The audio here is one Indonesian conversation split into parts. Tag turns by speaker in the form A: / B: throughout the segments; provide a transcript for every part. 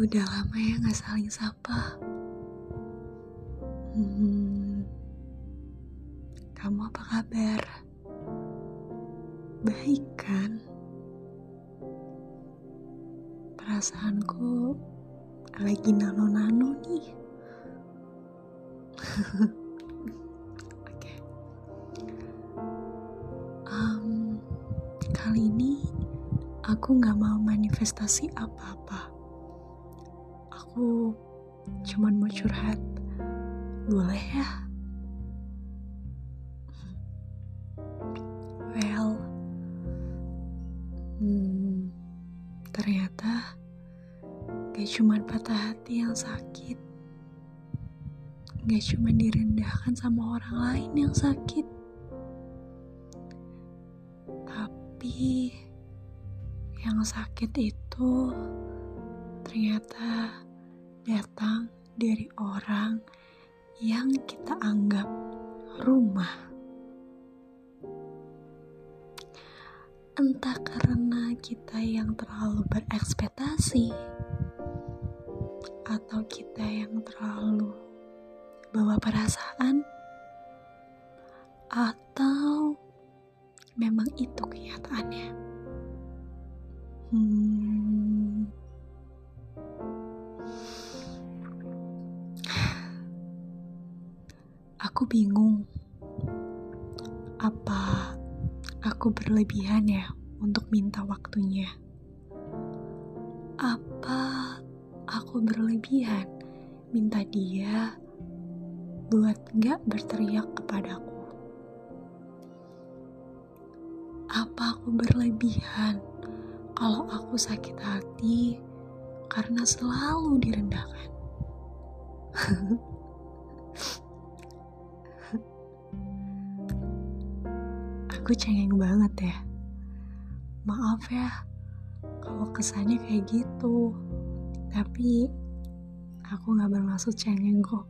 A: Udah lama ya gak saling sapa. Hmm, kamu apa kabar? Baik kan? Perasaanku lagi nano-nano nih. Oke. Em, kali ini aku nggak mau manifestasi apa-apa. Aku cuman mau curhat. Boleh ya? Well, hmm, ternyata gak cuman patah hati yang sakit. Gak cuman direndahkan sama orang lain yang sakit. Tapi yang sakit itu ternyata datang dari orang yang kita anggap rumah. Entah karena kita yang terlalu berekspektasi atau kita yang terlalu bawa perasaan atau memang itu kenyataannya. Aku bingung. Apa aku berlebihan ya untuk minta waktunya? Apa aku berlebihan minta dia buat gak berteriak kepadaku? Apa aku berlebihan kalau aku sakit hati karena selalu direndahkan? aku cengeng banget ya. Maaf ya, kalau kesannya kayak gitu. Tapi aku gak bermaksud cengeng kok.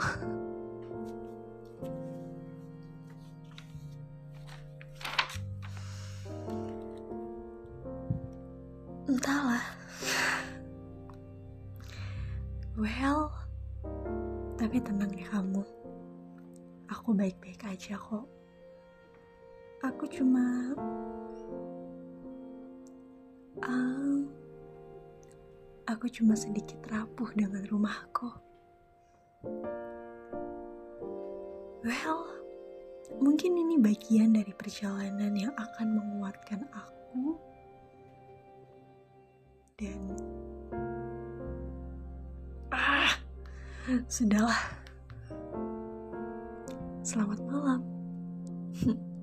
A: Entahlah. Well, tapi tenang ya kamu. Aku baik-baik aja kok. Aku cuma um, aku cuma sedikit rapuh dengan rumahku. Well, mungkin ini bagian dari perjalanan yang akan menguatkan aku dan ah, sudahlah. Selamat malam.